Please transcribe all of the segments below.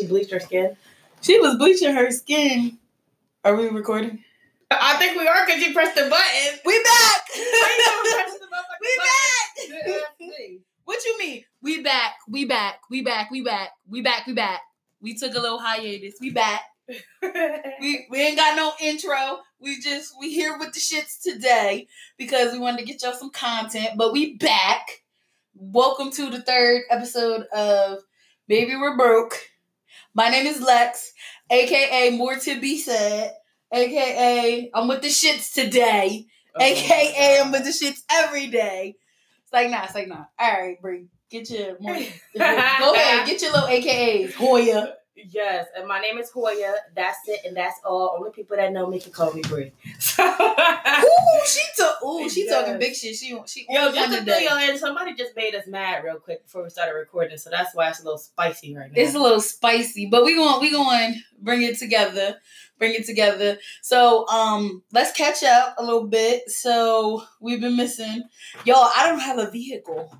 She bleached her skin. She was bleaching her skin. Are we recording? I think we are because you pressed the button. We back. Why you never pressed the we back. What you mean? We back. We back. We back. We back. We back. We back. We took a little hiatus. We back. We we ain't got no intro. We just we here with the shits today because we wanted to get y'all some content. But we back. Welcome to the third episode of Baby We're Broke. My name is Lex, aka More to Be Said, aka I'm with the shits today, aka I'm with the shits every day. It's like nah, it's like nah. All right, Bree, get your more. Go ahead, get your little AKAs. Hoya. Yes, and my name is Hoya. That's it, and that's all. Only people that know me can call me Bree. Ooh, she took. Ooh, she Yes. talking big shit. She she Yo, just fill y'all in, somebody just made us mad real quick before we started recording, so that's why it's a little spicy right now. It's a little spicy, but we going we going bring it together. Bring it together. So um, let's catch up a little bit. So we've been missing, y'all. I don't have a vehicle.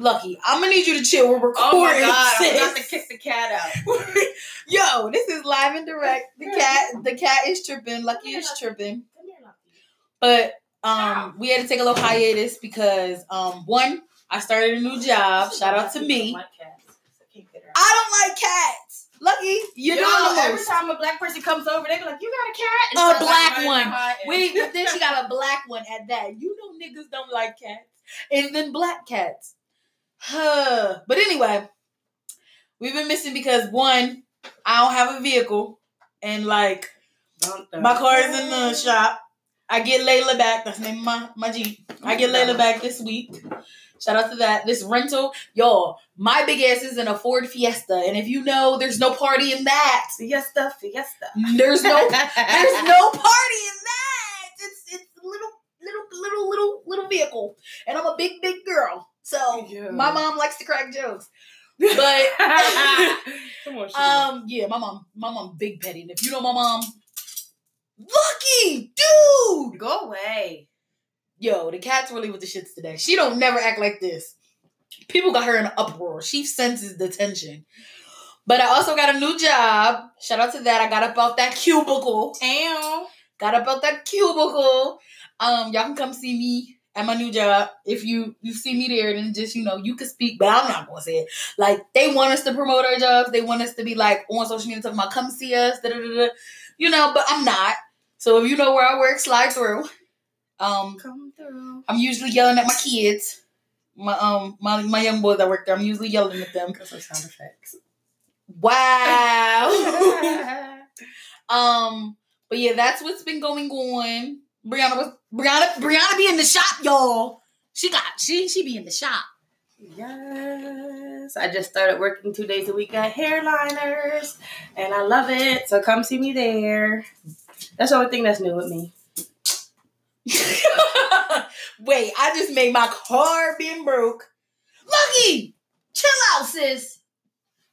Lucky, I'm gonna need you to chill. We're recording. oh my god, I'm about to kick the cat out. Yo, this is live and direct. The cat, the cat is tripping. Lucky is tripping. Come here, Lucky. But um, we had to take a little hiatus because um, one, I started a new job. Shout out to me. I can't get her out. I don't like cats. Lucky, you're Yo, the every time a black person comes over, they be like, "You got a cat?" A black one. Wait, but then she got a black one at that. You know niggas don't like cats. And then black cats. But anyway, we've been missing because one, I don't have a vehicle. And like my car is in the shop. I get Layla back. That's the name of my, my Jeep. I get Layla mm-hmm. back this week. Shout out to that. This rental, y'all, my big ass is in a Ford Fiesta. And if you know, there's no party in that. Fiesta, fiesta. There's no there's no party in that. It's it's little little little little little vehicle, and I'm a big big girl, so Yeah. my mom likes to crack jokes. But on, um, yeah, my mom my mom big petty, and if you know my mom, lucky dude. go away. Yo, the cat's really with the shits today. She don't never act like this. People got her in an uproar. She senses the tension. But I also got a new job. Shout out to that. I got up off that cubicle. Damn. got up out that cubicle. Um, y'all can come see me at my new job. If you you see me there, then just you know you can speak, but I'm not gonna say it. Like they want us to promote our jobs. They want us to be like on social media talking about come see us, da da da. da. You know, but I'm not. So if you know where I work, slide through. Um, Come through. I'm usually yelling at my kids. My um my my young boys that work there, I'm usually yelling at them. Because of sound effects. Wow. Um, but yeah, that's what's been going on. Brianna was Brianna Brianna be in the shop, y'all. She got she she be in the shop. yes. I just started working two days a week at Hairliners, and I love it. So come see me there. That's the only thing that's new with me. Wait, I just made my car being broke. Lucky, chill out, sis.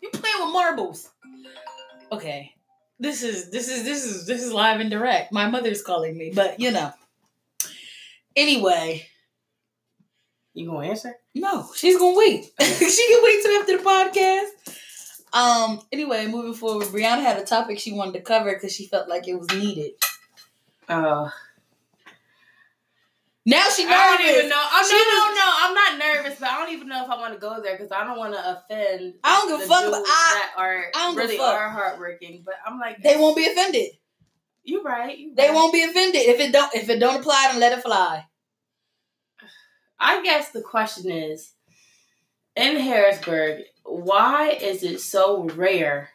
You playing with marbles. Okay. This is this is this is this is live and direct. My mother's calling me, but you know. Anyway, You gonna answer? No, she's gonna wait. she can wait till after the podcast. Um. Anyway, moving forward, Brianna had a topic she wanted to cover because she felt like it was needed. Oh, Now she I nervous. don't even know. Oh, She no, no, no. I'm not nervous, but I don't even know if I want to go there because I don't want to offend. I don't give a fuck, dudes but I- that are I don't give a really fuck. are hardworking. But I'm like, They won't be offended. You right. You They right. won't be offended if it don't if it don't apply. Then let it fly. I guess the question is, in Harrisburg, why is it so rare,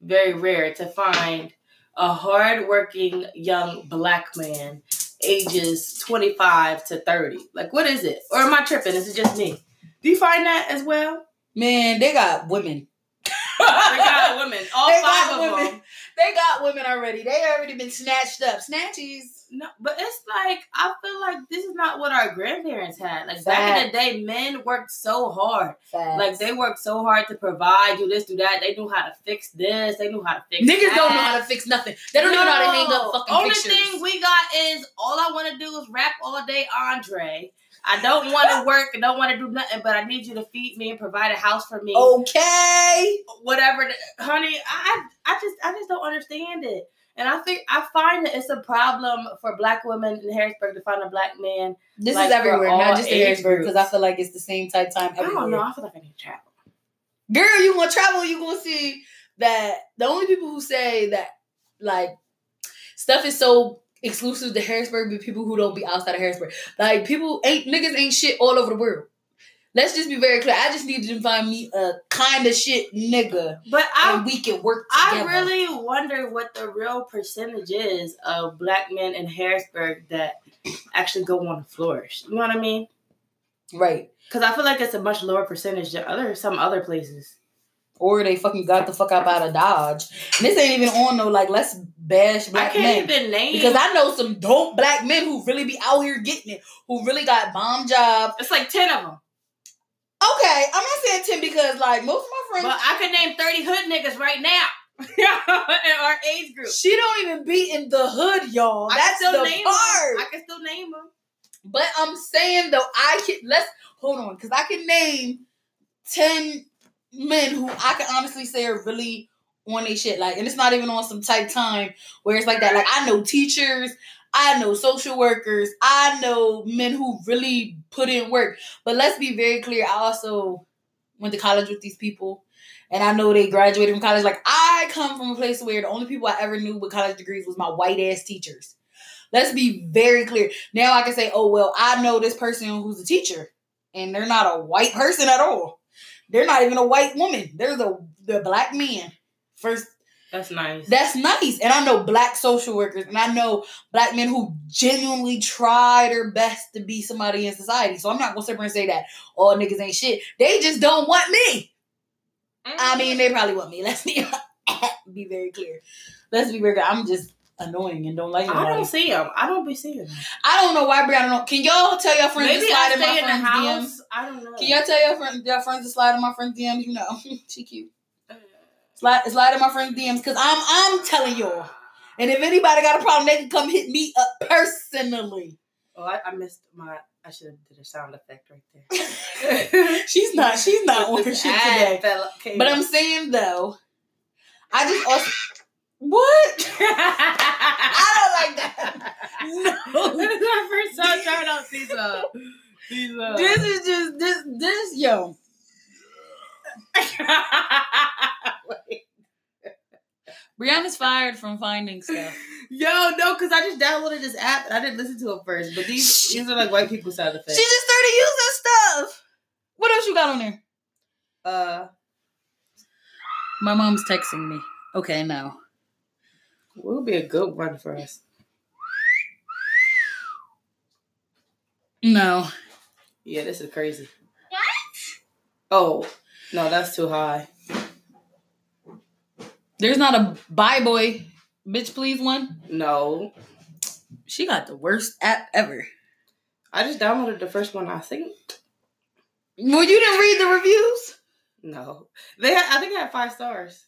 very rare, to find a hardworking young black man ages 25 to 30? Like, what is it? Or am I tripping? Is it just me? Do you find that as well? Man, they got women. They got women. All They five got of women. them. They got women already. They already been snatched up. Snatchies. No, but it's like I feel like this is not what our grandparents had. Like back in the day, men worked so hard. Like they worked so hard to provide, do this, do that. They knew how to fix this. They knew how to fix. Niggas that. don't know how to fix nothing. They don't even know how to hang up No. fucking Only pictures. thing we got is all I want to do is rap all day, Andre. I don't want to work. I don't want to do nothing, but I need you to feed me and provide a house for me. Okay. Whatever, honey. I I just I just don't understand it. And I think I find that it's a problem for black women in Harrisburg to find a black man. This Like, is everywhere, not just in Harrisburg, because I feel like it's the same type time I don't know. I feel like I need to travel. Girl, you want to travel, you gonna see that the only people who say that like stuff is so exclusive to Harrisburg but people who don't be outside of Harrisburg. Like people ain't niggas ain't shit all over the world. Let's just be very clear. I just need to find me a kind of shit nigga But I we can work I really wonder what the real percentage is of black men in Harrisburg that actually go on to flourish. You know what I mean? right. Because I feel like it's a much lower percentage than other some other places. Or they fucking got the fuck up out of Dodge. And this ain't even on no like let's bash I black can't men. even name Because I know some dope black men who really be out here getting it, who really got bomb jobs. it's like ten of them. Okay, I'm not saying ten because like most of my friends, But I could name thirty hood niggas right now in our age group. she don't even be in the hood, y'all. I That's still the name part. them. I can still name them. But I'm saying though, I can let's hold on because I can name ten men who I can honestly say are really on their shit. Like, and it's not even on some tight time where it's like that. Like, I know teachers, I know social workers, I know men who really put in work. But let's be very clear. I also went to college with these people. And I know they graduated from college. Like I come from a place where the only people I ever knew with college degrees was my white ass teachers. Let's be very clear. Now I can say, oh well, I know this person who's a teacher, and they're not a white person at all. They're not even a white woman. They're the the black man. First, That's nice. that's nice. And I know black social workers, and I know black men who genuinely try their best to be somebody in society. So I'm not gonna sit here and say that all niggas ain't shit. They just don't want me. I mean, mm-hmm. they probably want me. Let's be be very clear. Let's be very clear. I'm just annoying and don't like I don't see them. I don't be seeing them. I don't know why Brianna don't. Can y'all tell your friends Maybe to slide I in my stay in the friends' DMs? house. I don't know. Can y'all tell your friend, your friends to slide in my friends' DMs? You know, she cute. Uh, slide, slide in my friends' DMs because I'm I'm telling y'all. And if anybody got a problem, they can come hit me up personally. Oh, I, I missed my. I should have did a sound effect right there. she's not. She's not on her This shit today. fell- But up. I'm saying though, I just also what I don't like that. No, this is my first time trying out uh uh. this is just this this yo. Brianna's fired from finding stuff. Yo, no, because I just downloaded this app and I didn't listen to it first. But these these are like white people She effects. just started using stuff. What else you got on there? uh, My mom's texting me. Okay, now. Would be a good one for us? No. Yeah, this is crazy. What? Oh no, that's too high. There's not a bye boy bitch please one. No, She got the worst app ever. I just downloaded the first one. I think Well, you didn't read the reviews? no, they had, I think it had five stars.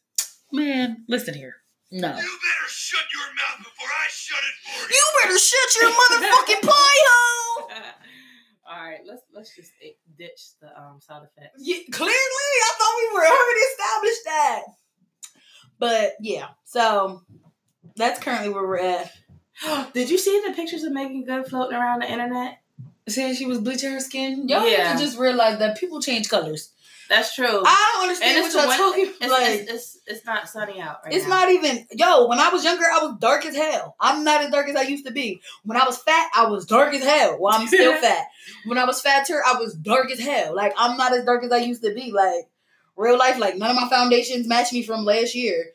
Man, listen here. No. You better shut your mouth before I shut it for you. You better shut your motherfucking pie hole! All right, let's let's just ditch the um sound effects. Yeah, clearly, I thought we were already established that. But yeah, so that's currently where we're at. Did you see the pictures of Meagan Good floating around the internet? Saying she was bleaching her skin. Y'all Yeah. need to just realize that people change colors. That's true. I don't understand what it's y'all win- talking it's, like. it's, it's, it's not sunny out right It's now. not even yo. When I was younger, I was dark as hell. I'm not as dark as I used to be. When I was fat, I was dark as hell. Well, I'm still fat. When I was fatter, I was dark as hell. Like I'm not as dark as I used to be. Like real life, like none of my foundations match me from last year.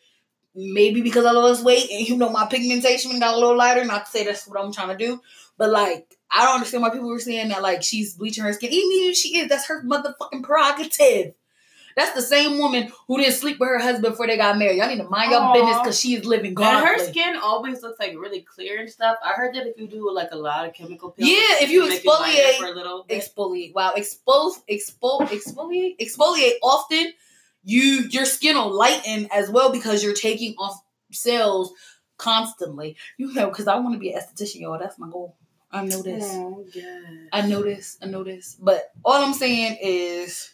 Maybe because I lost weight and you know my pigmentation got a little lighter. Not to say that's what I'm trying to do, but like I don't understand why people were saying that like she's bleaching her skin. Even if she is, that's her motherfucking prerogative. That's the same woman who didn't sleep with her husband before they got married. Y'all need to mind your business because she is living and her skin always looks like really clear and stuff. I heard that if you do like a lot of chemical Yeah, if you can make it lighter exfoliate- for a little bit. exfoliate. Wow, expose, expose, exfoliate, exfoliate often. You your skin will lighten as well because you're taking off cells constantly. You know, because I want to be an esthetician, y'all. That's my goal. I know this. Oh. I know this. I know this. But all I'm saying is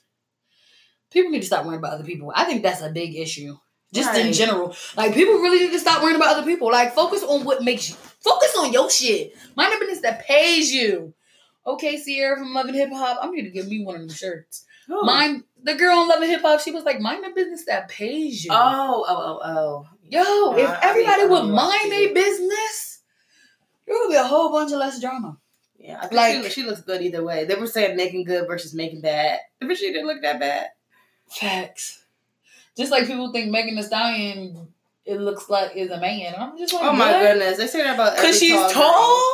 people need to stop worrying about other people. I think that's a big issue. Just in general. Like people really need to stop worrying about other people. Like focus on what makes you focus on your shit. Mind the business that pays you. Okay, Sierra from Love and Hip Hop. I'm going to give me one of them shirts. Oh. Who? Mind the girl on Love and Hip Hop, she was like, mind the business that pays you. Oh, oh, oh, oh. Yo, if I- I everybody mean, would mind their business, there would be a whole bunch of less drama. Yeah, I think Like- she, she looks good either way. They were saying making good versus making bad. But she didn't look that bad. Facts. Just like people think Megan Thee Stallion, it looks like is a man. I'm just like, Oh my what? goodness, they say that about every Cause she's tall. tall.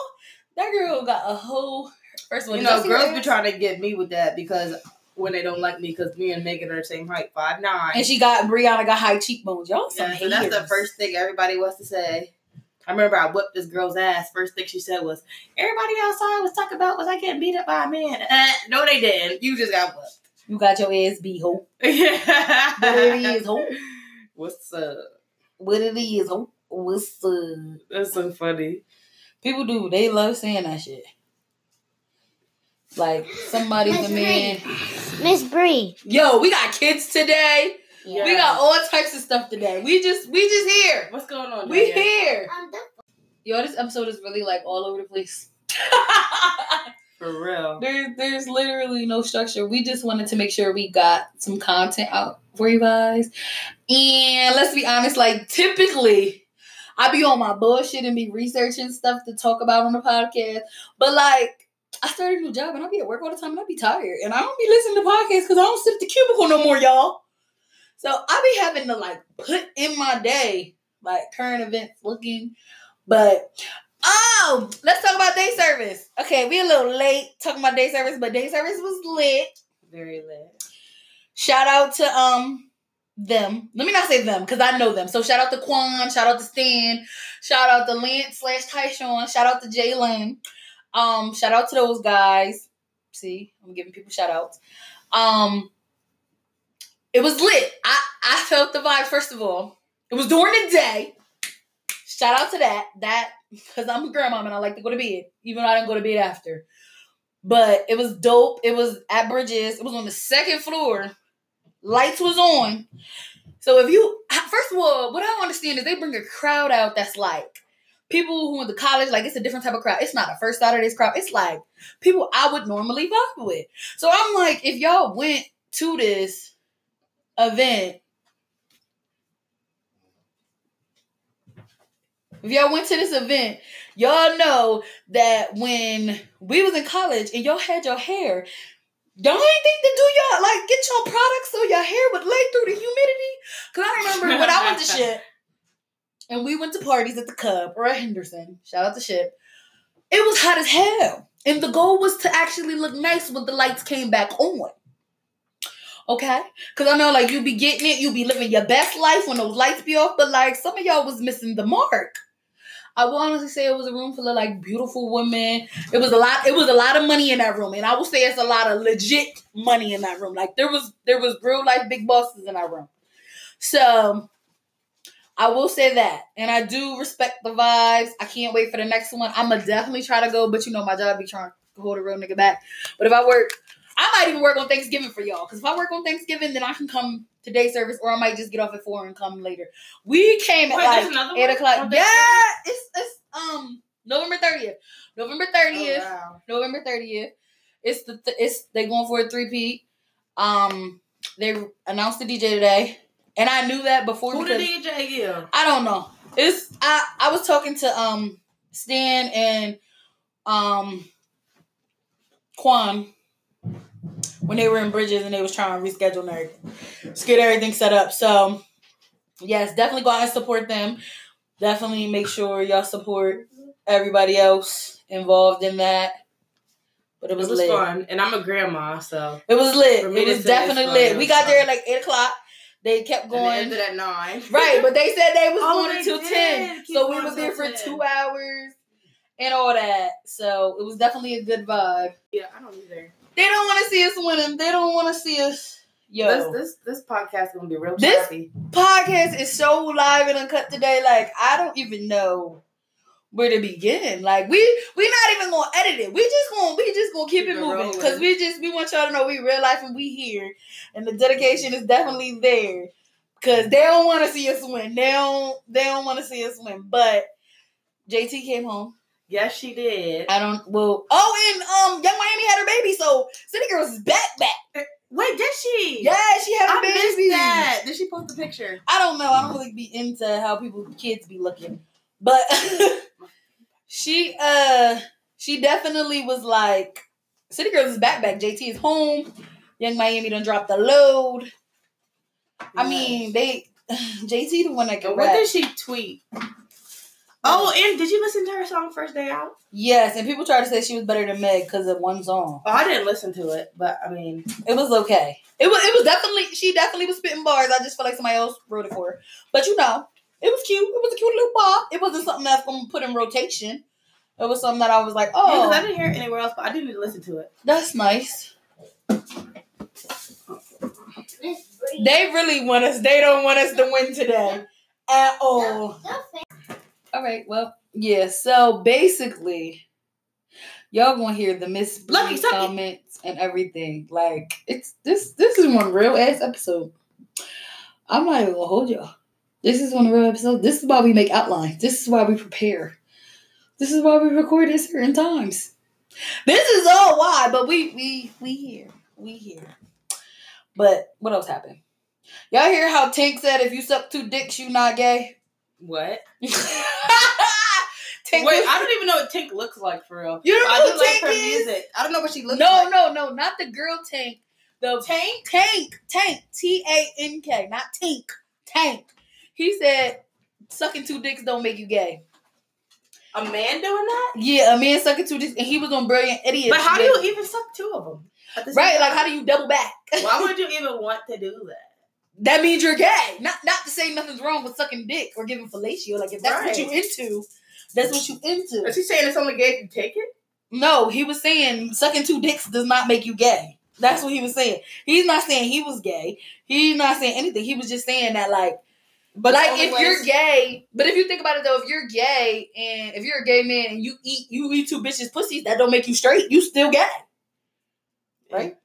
That girl got a whole. First of all, You know, girls be trying to get me with that because when they don't like me, because me and Megan are the same height, five nine. And she got Brianna got high cheekbones. Y'all yeah, so that's the first thing everybody wants to say. I remember I whipped this girl's ass. First thing she said was, "Everybody outside was talking about was I getting beat up by a man." Uh, no, they didn't. You just got whipped. You got your ass beat, ho. What it is, ho. What's up? What it is, ho. What's up? That's so funny. People do. They love saying that shit. Like somebody's a man. Miss Bree. Yo, we got kids today. Yeah. We got all types of stuff today. We just we just here. What's going on? We Junior? here. Um, Yo, this episode is really like all over the place. For real. there's there's literally no structure. We just wanted to make sure we got some content out for you guys. And let's be honest, like typically I be on my bullshit and be researching stuff to talk about on the podcast. But like I started a new job and I'll be at work all the time and I'll be tired. And I don't be listening to podcasts because I don't sit at the cubicle no more, y'all. So I be having to like put in my day, like current events looking. But oh, let's talk about day service. Okay, we a little late talking about day service, but day service was lit. Very lit. Shout out to um them. Let me not say them because I know them. So shout out to Quan, shout out to Stan, shout out to Lance slash Tyshawn, shout out to Jalen. Um, shout out to those guys. See, I'm giving people shout outs. Um, it was lit. I I felt the vibe. First of all, it was during the day. Shout out to that. That because I'm a grandma and I like to go to bed, even though I didn't go to bed after. But it was dope. It was at Bridges. It was on the second floor. Lights was on. So if you first of all, what I don't understand is they bring a crowd out that's like people who went to college, like it's a different type of crowd. It's not a first Saturday's crowd. It's like people I would normally vibe with. So I'm like, if y'all went to this event, if y'all went to this event, y'all know that when we was in college and y'all had your hair, y'all ain't think to do y'all like get your products so your hair would lay through the humidity. Cause I remember when I went to shit and we went to parties at the Cub or at Henderson. Shout out to shit. It was hot as hell. And the goal was to actually look nice when the lights came back on. Okay? Because I know, like, you be getting it, you be living your best life when those lights be off, but, like, some of y'all was missing the mark. I will honestly say it was a room full of, like, beautiful women. It was a lot, it was a lot of money in that room. And I will say it's a lot of legit money in that room. Like, there was, there was real life big bosses in that room. So, I will say that. And I do respect the vibes. I can't wait for the next one. I'm going to definitely try to go, but you know, my job be trying to hold a real nigga back. But if I work, I might even work on Thanksgiving for y'all. Because if I work on Thanksgiving, then I can come to day service, or I might just get off at four and come later. We came at Wait, there's like eight one o'clock. on Yeah, it's it's um November thirtieth. November Oh, thirtieth. wow. November thirtieth. It's the th- it's they going for a three peat. Um, they announced the DJ today, and I knew that before. Who did DJ give? I don't know. It's I I was talking to um Stan and um Quan when they were in Bridges and they was trying to reschedule and everything. Just get everything set up. So yes, definitely go out and support them. Definitely make sure y'all support everybody else involved in that. But it It was, was lit. fun, and I'm a grandma, so It was lit. It was definitely lit. it We was got there at like eight o'clock. They kept and it going. ended at nine. Right, but they said they was Oh, going they until ten, so we going was there for 10. two hours and all that. So it was definitely a good vibe. yeah, I don't either. They don't want to see us winning. They don't want to see us. Yo, This this this podcast is gonna be real This- choppy. podcast is so live and uncut today. Like I don't even know where to begin. Like we we not even gonna edit it. We just gonna we just gonna keep, Keep it moving because we just we want y'all to know we real life and we here, and the dedication is definitely there. Cause they don't want to see us win. They don't they don't want to see us win. But JT came home. Yes, she did. I don't well. Oh, and um, Yung Miami had her baby, so City Girls is back back. Wait, did she? Yeah, she had a I missed baby. that. Did she post the picture? I don't know. I don't really be into how people kids be looking. But she uh she definitely was like City Girls is back back. JT is home. Yung Miami done dropped the load. I mean, they JT the one that can what rap. did she tweet? Oh, and did you listen to her song first day out? Yes, and people try to say she was better than Meg because of one song. Oh, I didn't listen to it, but I mean, It was okay. It was it was definitely she definitely was spitting bars. I just felt like somebody else wrote it for her. But you know, it was cute. It was a cute little pop. It wasn't something that's gonna put in rotation. It was something that I was like, oh, oh, I didn't hear it anywhere else, but I do need to listen to it. that's nice. They really want us. They don't want us to win today at all. All right. Well, yeah. So basically, y'all gonna hear the Miss Lucky, Bree suck it. comments and everything. Like it's this. This is one real ass episode. I'm not even gonna hold y'all. This is one of real episode. This is why we make outlines. This is why we prepare. This is why we record at certain times. This is all why. But we we we here. We here. But what else happened? Y'all hear how Tink said if you suck two dicks, you not gay? What? Tink Wait, I don't even know what Tink looks like for real. You don't I know do who like Tank her is? music. I don't know what she looks No, like. No, no, no, not the girl tank. The Tank? tank, tank, T A N K, not tink, tank. He said, "Sucking two dicks don't make you gay." A man doing that? Yeah, a man sucking two dicks, and he was on Brilliant Idiot. But how do you even suck two of them? at the same right? Like, how do you double back? Why would you even want to do that? that means you're gay. Not not to say nothing's wrong with sucking dick or giving fellatio. Like, if that's what you Right. into, that's what you into. Is he saying it's only gay if you take it? No, he was saying sucking two dicks does not make you gay. That's what he was saying. He's not saying he was gay. He's not saying anything. He was just saying that like But like if you're gay, but if you think about it though, if you're gay and if you're a gay man and you eat you eat two bitches pussies, that don't make you straight. You still gay. Right?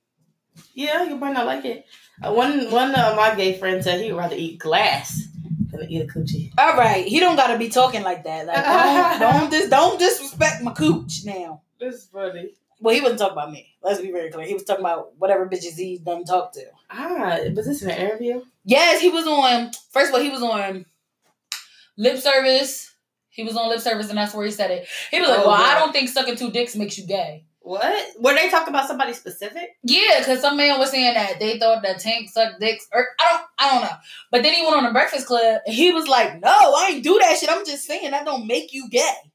Yeah, you might not like it. Uh, one one of my gay friends said he would rather eat glass than eat a coochie. All right, he don't gotta be talking like that. Like don't don't dis, don't disrespect my cooch now. This is funny. Well, he wasn't talking about me. Let's be very clear. He was talking about whatever bitches he done talked to. Ah, was this an interview? Yes, he was on. First of all, he was on lip service. He was on lip service, and that's where he said it. He was like, Oh, "Well, I don't think sucking two dicks makes you gay." What? Were they talking about somebody specific? Yeah, because some man was saying that they thought that Tank sucked dicks, or I don't, I don't know. But then he went on the Breakfast Club, and he was like, "No, I ain't do that shit. I'm just saying that don't make you gay."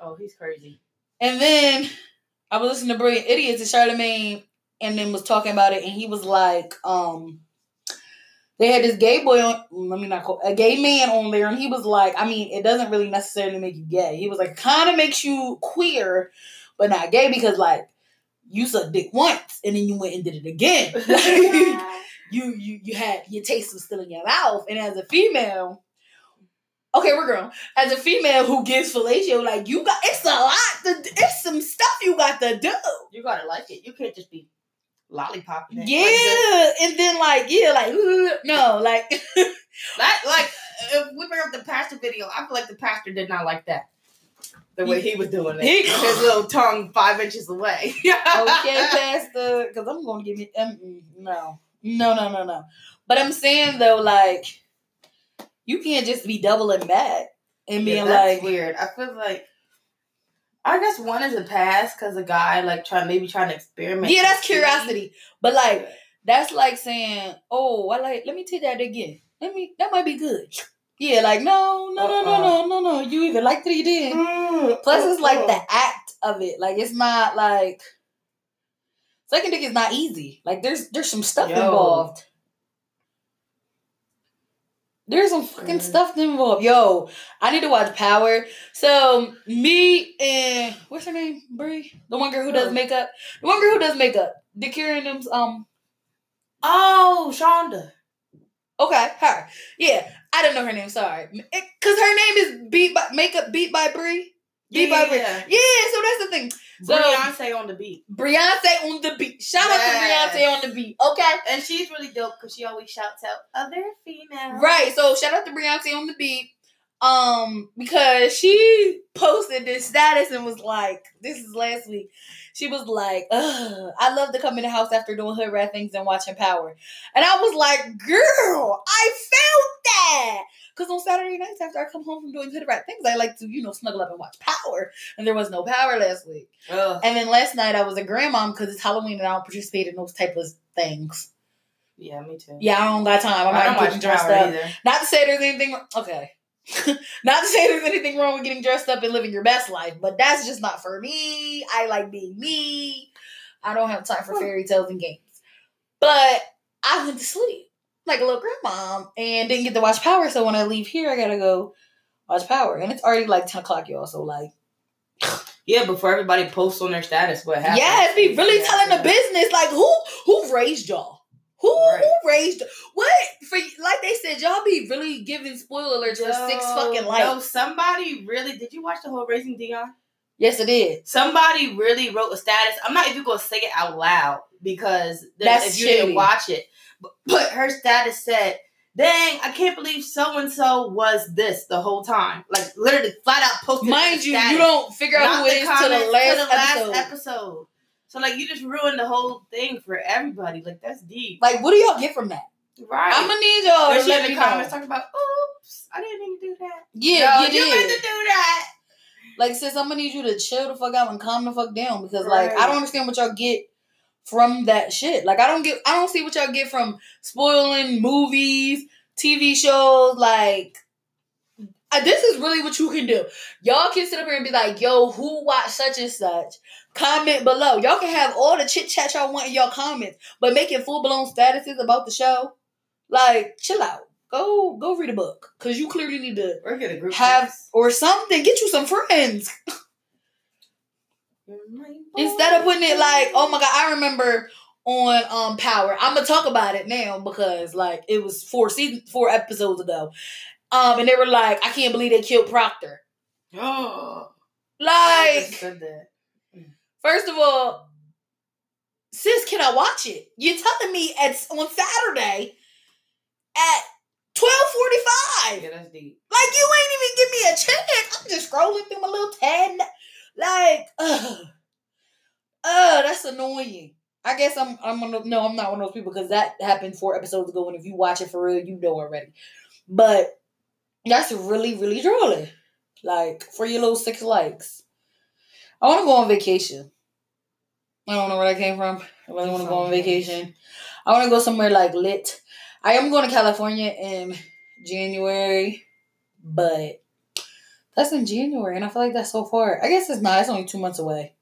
Oh, he's crazy. And then I was listening to Brilliant Idiots and Charlamagne and then was talking about it and he was like, um, they had this gay boy on let me not call a gay man on there and he was like, I mean, it doesn't really necessarily make you gay. He was like, kinda makes you queer, but not gay because like you sucked dick once and then you went and did it again. you you you had your taste was still in your mouth. And as a female, okay, we're grown. As a female who gives fellatio, like you got it's a lot to it's some stuff you got to do. you gotta like it. You can't just be lollipopping it. Like, Yeah. And then like, yeah, like no, like that like if we bring up the pastor video, I feel like the pastor did not like that. The way he was doing it. He- his little tongue five inches away. okay, Pastor, because I'm gonna give you um, no. No, no, no, no. But I'm saying though, like, you can't just be doubling back and being Yeah, that's like weird. I feel like I guess one is a pass because a guy like trying maybe trying to experiment. Yeah, that's curiosity. But like that's like saying, "Oh, I like. Let me take that again. Let me. That might be good." Yeah, like no, no, no, no, Uh-uh. no, no, no. You either liked it or you didn't. Mm, Plus, it's like mm, the act of it. Like it's not like second dick is not easy. Like there's there's some stuff Yo. involved. There's some fucking stuff involved. Yo, I need to watch Power. So me and what's her name? Brie, the one girl who does makeup. The one girl who does makeup. The Kieran them's um Oh, Shonda. Okay, her. Yeah, I didn't know her name. Sorry, because her name is Beat by Makeup Beat by Brie. Beat by Brie. yeah. Yeah, so that's the thing. So Beyonce on the beat. Beyonce on the beat. Shout out to Beyonce on the beat. Okay. And she's really dope because she always shouts out other females. Right. So shout out to Beyonce on the beat. Um, because she posted this status and was like, this is last week. She was like, Ugh, I love to come in the house after doing hood rat things and watching Power. And I was like, girl, I felt that. Because on Saturday nights after I come home from doing hood rat things, I like to, you know, snuggle up and watch Power. And there was no Power last week. Ugh. And then last night I was a grandmom because it's Halloween and I don't participate in those type of things. Yeah, me too. Yeah, I don't got time. I'm I not getting dressed Power up. either. Not to say there's anything okay. not to say there's anything wrong with getting dressed up and living your best life, but that's just not for me. I like being me. I don't have time for fairy tales and games. But I went to sleep like a little grandmom and didn't get to watch Power. So when I leave here, I gotta go watch Power, and it's already like ten o'clock, y'all. So like, Yeah, before everybody posts on their status what happened. yes, be really Yeah, telling the business. Like who who raised y'all? Who Right. who raised what? For like they said, y'all be really giving spoiler alerts for six fucking likes. No, somebody really did you watch the whole Raising Dion? Yes, it is. Somebody really wrote a status. I'm not even gonna say it out loud because That's if you shitty. didn't watch it, but, but her status said, "Dang, I can't believe so and so was this the whole time." Like literally, flat out posted. Mind you, status, you don't figure out not who it the to the last, to the last episode. episode. So like, you just ruined the whole thing for everybody. Like that's deep, Like, what do y'all get from that? right? I'm gonna need y'all Or to she let in the comments talking about, "Oops, I didn't mean to do that." Yeah, No, you you meant to do that. Like, sis, I'm gonna need you to chill the fuck out and calm the fuck down because, like, Right. I don't understand what y'all get from that shit. Like, I don't get, I don't see what y'all get from spoiling movies, TV shows. Like, uh, this is really what you can do. Y'all can sit up here and be like, "Yo, who watched such and such?" Comment below. Y'all can have all the chit chat y'all want in y'all comments, but making full blown statuses about the show, like, chill out. Go, go read a book because you clearly need to Or get a group have or something. Get you some friends instead of putting it like, oh my god. I remember on um Power. I'm gonna talk about it now because like it was four season four episodes ago. Um, and they were like, I can't believe they killed Proctor. Oh, I Like, just said that. First of all, sis, can I watch it? You're telling me at on Saturday at twelve forty five. Yeah, that's deep. Like you ain't even give me a chance. I'm just scrolling through my little tab. Like, ugh, ugh, that's annoying. I guess I'm I'm one of, no, I'm not one of those people because that happened four episodes ago. And if you watch it for real, you know already. But that's really really drooling. Like for your little six likes. I want to go on vacation. I don't know where that came from. I really want to go on vacation. I want to go somewhere like lit. I am going to California in January, but that's in January, and I feel like that's so far. I guess it's not. It's only two months away.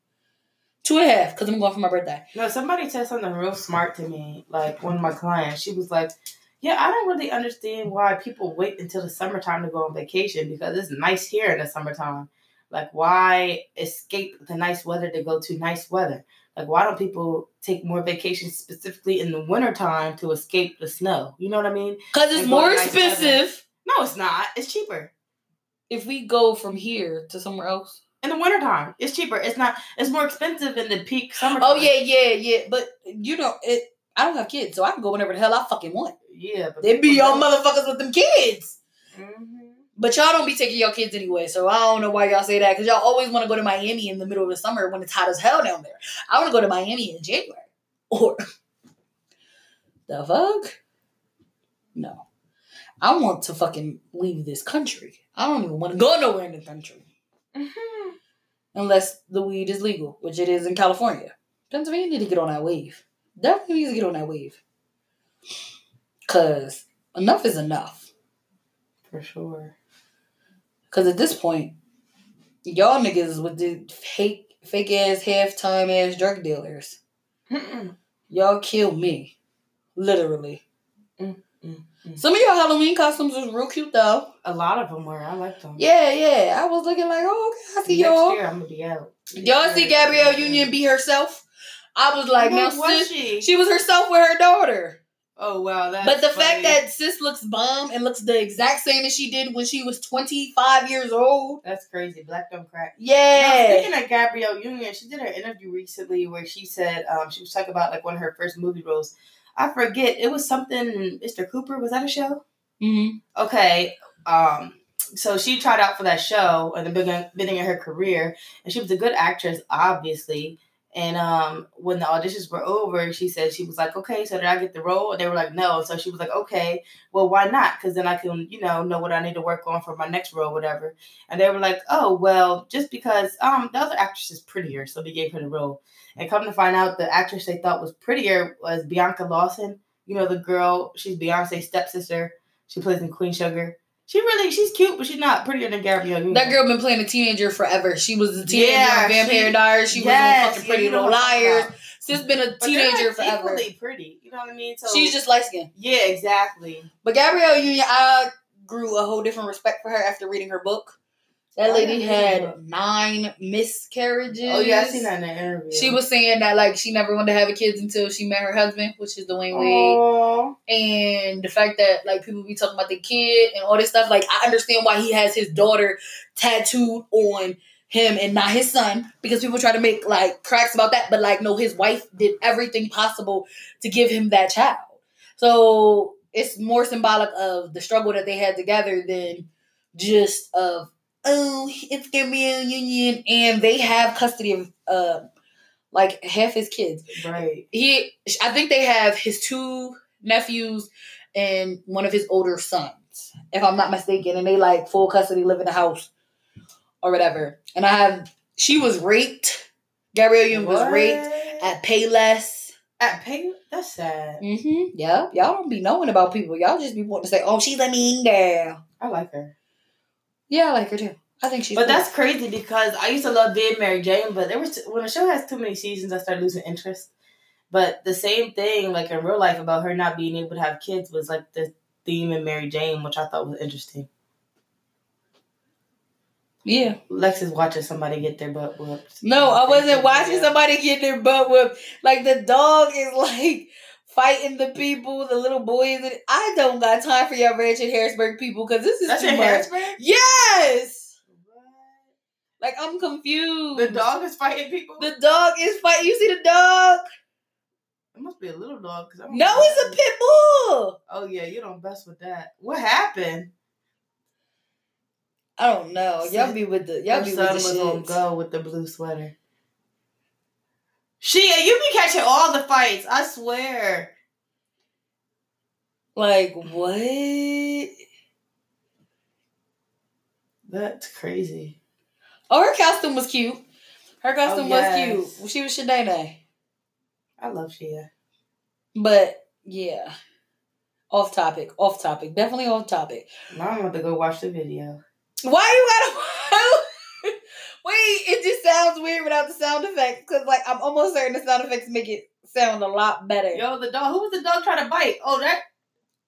Two and a half, because I'm going for my birthday. No, somebody said something real smart to me. Like one of my clients, she was like, "Yeah, I don't really understand why people wait until the summertime to go on vacation because it's nice here in the summertime. Like, why escape the nice weather to go to nice weather? Like, why don't people take more vacations specifically in the wintertime to escape the snow? You know what I mean? Because it's more nice weather. expensive No, it's not. It's cheaper if we go from here to somewhere else. in the wintertime. It's cheaper. It's not. It's more expensive in the peak summer. Oh yeah, yeah, yeah. But you know, it. I don't have kids, so I can go whenever the hell I fucking want. yeah. But They be y'all motherfuckers with them kids. Mhm. But y'all don't be taking your kids anyway, so I don't know why y'all say that. Because y'all always want to go to Miami in the middle of the summer when it's hot as hell down there. I want to go to Miami in January. Or the fuck? No. I want to fucking leave this country. I don't even want to go nowhere in the country. Mhm. Unless the weed is legal, which it is in California. Pennsylvania need to get on that wave. Definitely needs to get on that wave. Cause enough is enough. For sure. Cause at this point, y'all niggas with the fake fake ass halftime ass drug dealers. Mm-mm. Y'all kill me. Literally. Mm, mm, mm. Some of your Halloween costumes was real cute though. A lot of them were. I liked them. Yeah, yeah. I was looking like, oh, okay, I see Next y'all. year I'm gonna be out. Y'all see Gabrielle Union be herself? I was like, now she? she was herself with her daughter. Oh wow, that's but the funny. fact that sis looks bomb and looks the exact same as she did when she was 25 years old. that's crazy. Black don't crack. Yeah. Speaking of Gabrielle Union, she did her interview recently where she said um, she was talking about like one of her first movie roles. I forget it was something. Mr. Cooper was that a show? Mhm. Okay. Um. So she tried out for that show at the beginning, beginning of her career, and she was a good actress, obviously. And um, when the auditions were over, she said she was like, "Okay, so did I get the role?" And they were like, "No." So she was like, "Okay, well, why not? Because then I can, you know, know what I need to work on for my next role, whatever." And they were like, "Oh, well, just because um the other actress is prettier, so they gave her the role." And come to find out, the actress they thought was prettier was Bianca Lawson. You know, the girl. She's Beyonce's stepsister. She plays in Queen Sugar. She really, she's cute, but she's not prettier than Gabrielle Union. That girl been playing a teenager forever. She was a teenager Yeah, in Vampire she- Diaries. She was Yes, in fucking Pretty Little Liars. She's been a teenager like, forever. Equally pretty. You know what I mean? So She's just light skinned. yeah, exactly. But Gabrielle Union, I grew a whole different respect for her after reading her book. That lady didn't read her had nine miscarriages. Oh yeah, I seen that in the interview. She was saying that like she never wanted to have a kids until she met her husband, which is Dwyane Wade. And the fact that like people be talking about the kid and all this stuff like i understand why he has his daughter tattooed on him and not his son because people try to make like cracks about that but like no his wife did everything possible to give him that child so it's more symbolic of the struggle that they had together than just of oh it's Gabrielle Union and they have custody of uh like half his kids Right. he I think they have his two nephews and one of his older sons, if I'm not mistaken, and they like full custody live in the house or whatever. And I have she was raped. Gabrielle Union was raped at Payless. At Pay. That's sad. Mm-hmm. Yeah. Y'all don't be knowing about people. Y'all just be wanting to say, oh, she's a mean girl. I like her. Yeah, I like her too. I think she's But cool. that's crazy because I used to love being Mary Jane, but there was when a show has too many seasons, I started losing interest. But the same thing, like in real life, about her not being able to have kids was like the theme in Mary Jane, which I thought was interesting. yeah. Lex is watching somebody get their butt whooped. No, I wasn't watching Yeah. somebody get their butt whooped. Like the dog is like fighting the people, the little boys. I don't got time for your Ratchet Harrisburg people because this is That's too in much. Harrisburg. Yes. Like I'm confused. The dog is fighting people. The dog is fighting. You see the dog? it must be a little dog because I'm No, it's a pit bull. Oh yeah, you don't mess with that. What happened? I don't know. Y'all be with the y'all Your be with was the on shit. go with the blue sweater. Shia, you be catching all the fights. I swear. Like what? That's crazy. Oh, her costume was cute. Her oh, costume Oh, was cute. She was Shanae. I love Shia. But yeah. Off topic. Off topic. Definitely off topic. Now I'm about to go watch the video. Why you gotta Wait, it just sounds weird without the sound effects. Cause like I'm almost certain the sound effects make it sound a lot better. Yo, the dog. Who was the dog trying to bite? Oh, that.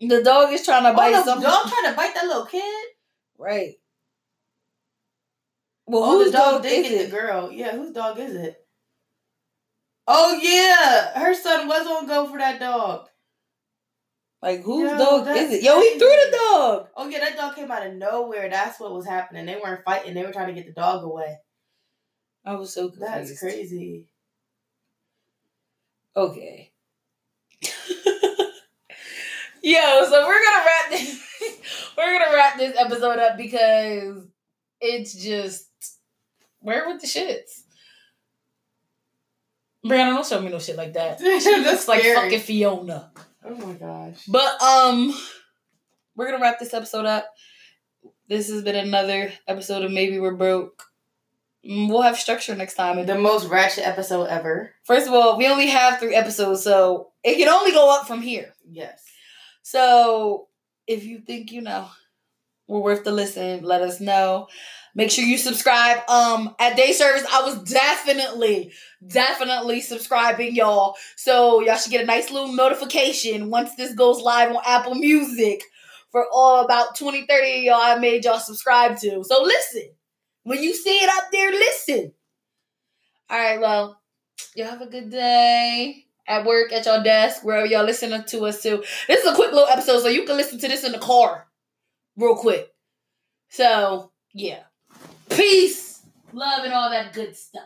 The dog is trying to oh, bite oh, the something. dog trying to bite that little kid. Right. Well, Oh, whose the dog dog did is get it? the girl. Yeah, whose dog is it? Oh yeah, her son was on go for that dog. Like whose Yo, dog is it? Yo, he threw the dog. Oh yeah, that dog came out of nowhere. That's what was happening. They weren't fighting. They were trying to get the dog away. I was so confused. That's crazy. Okay. Yo, so we're gonna wrap this. we're gonna wrap this episode up because it's just where with the shits. Brianna, don't show me no shit like that. She That's looks like fucking Fiona. Oh my gosh. But um, we're gonna wrap this episode up. This has been another episode of Maybe We're Broke. We'll have structure next time. The most ratchet episode ever. first of all, we only have three episodes, so it can only go up from here. Yes. So if you think you know we're worth the listen, let us know. Make sure you subscribe. Um, at day service, I was definitely, definitely subscribing, y'all. So y'all should get a nice little notification once this goes live on Apple Music for all about 20, 30 of y'all I made y'all subscribe to. So listen. When you see it up there, listen. All right, well, y'all have a good day. at work, at your desk, wherever y'all listening to us too. This is a quick little episode, so you can listen to this in the car real quick. So, yeah. Peace, love, and all that good stuff.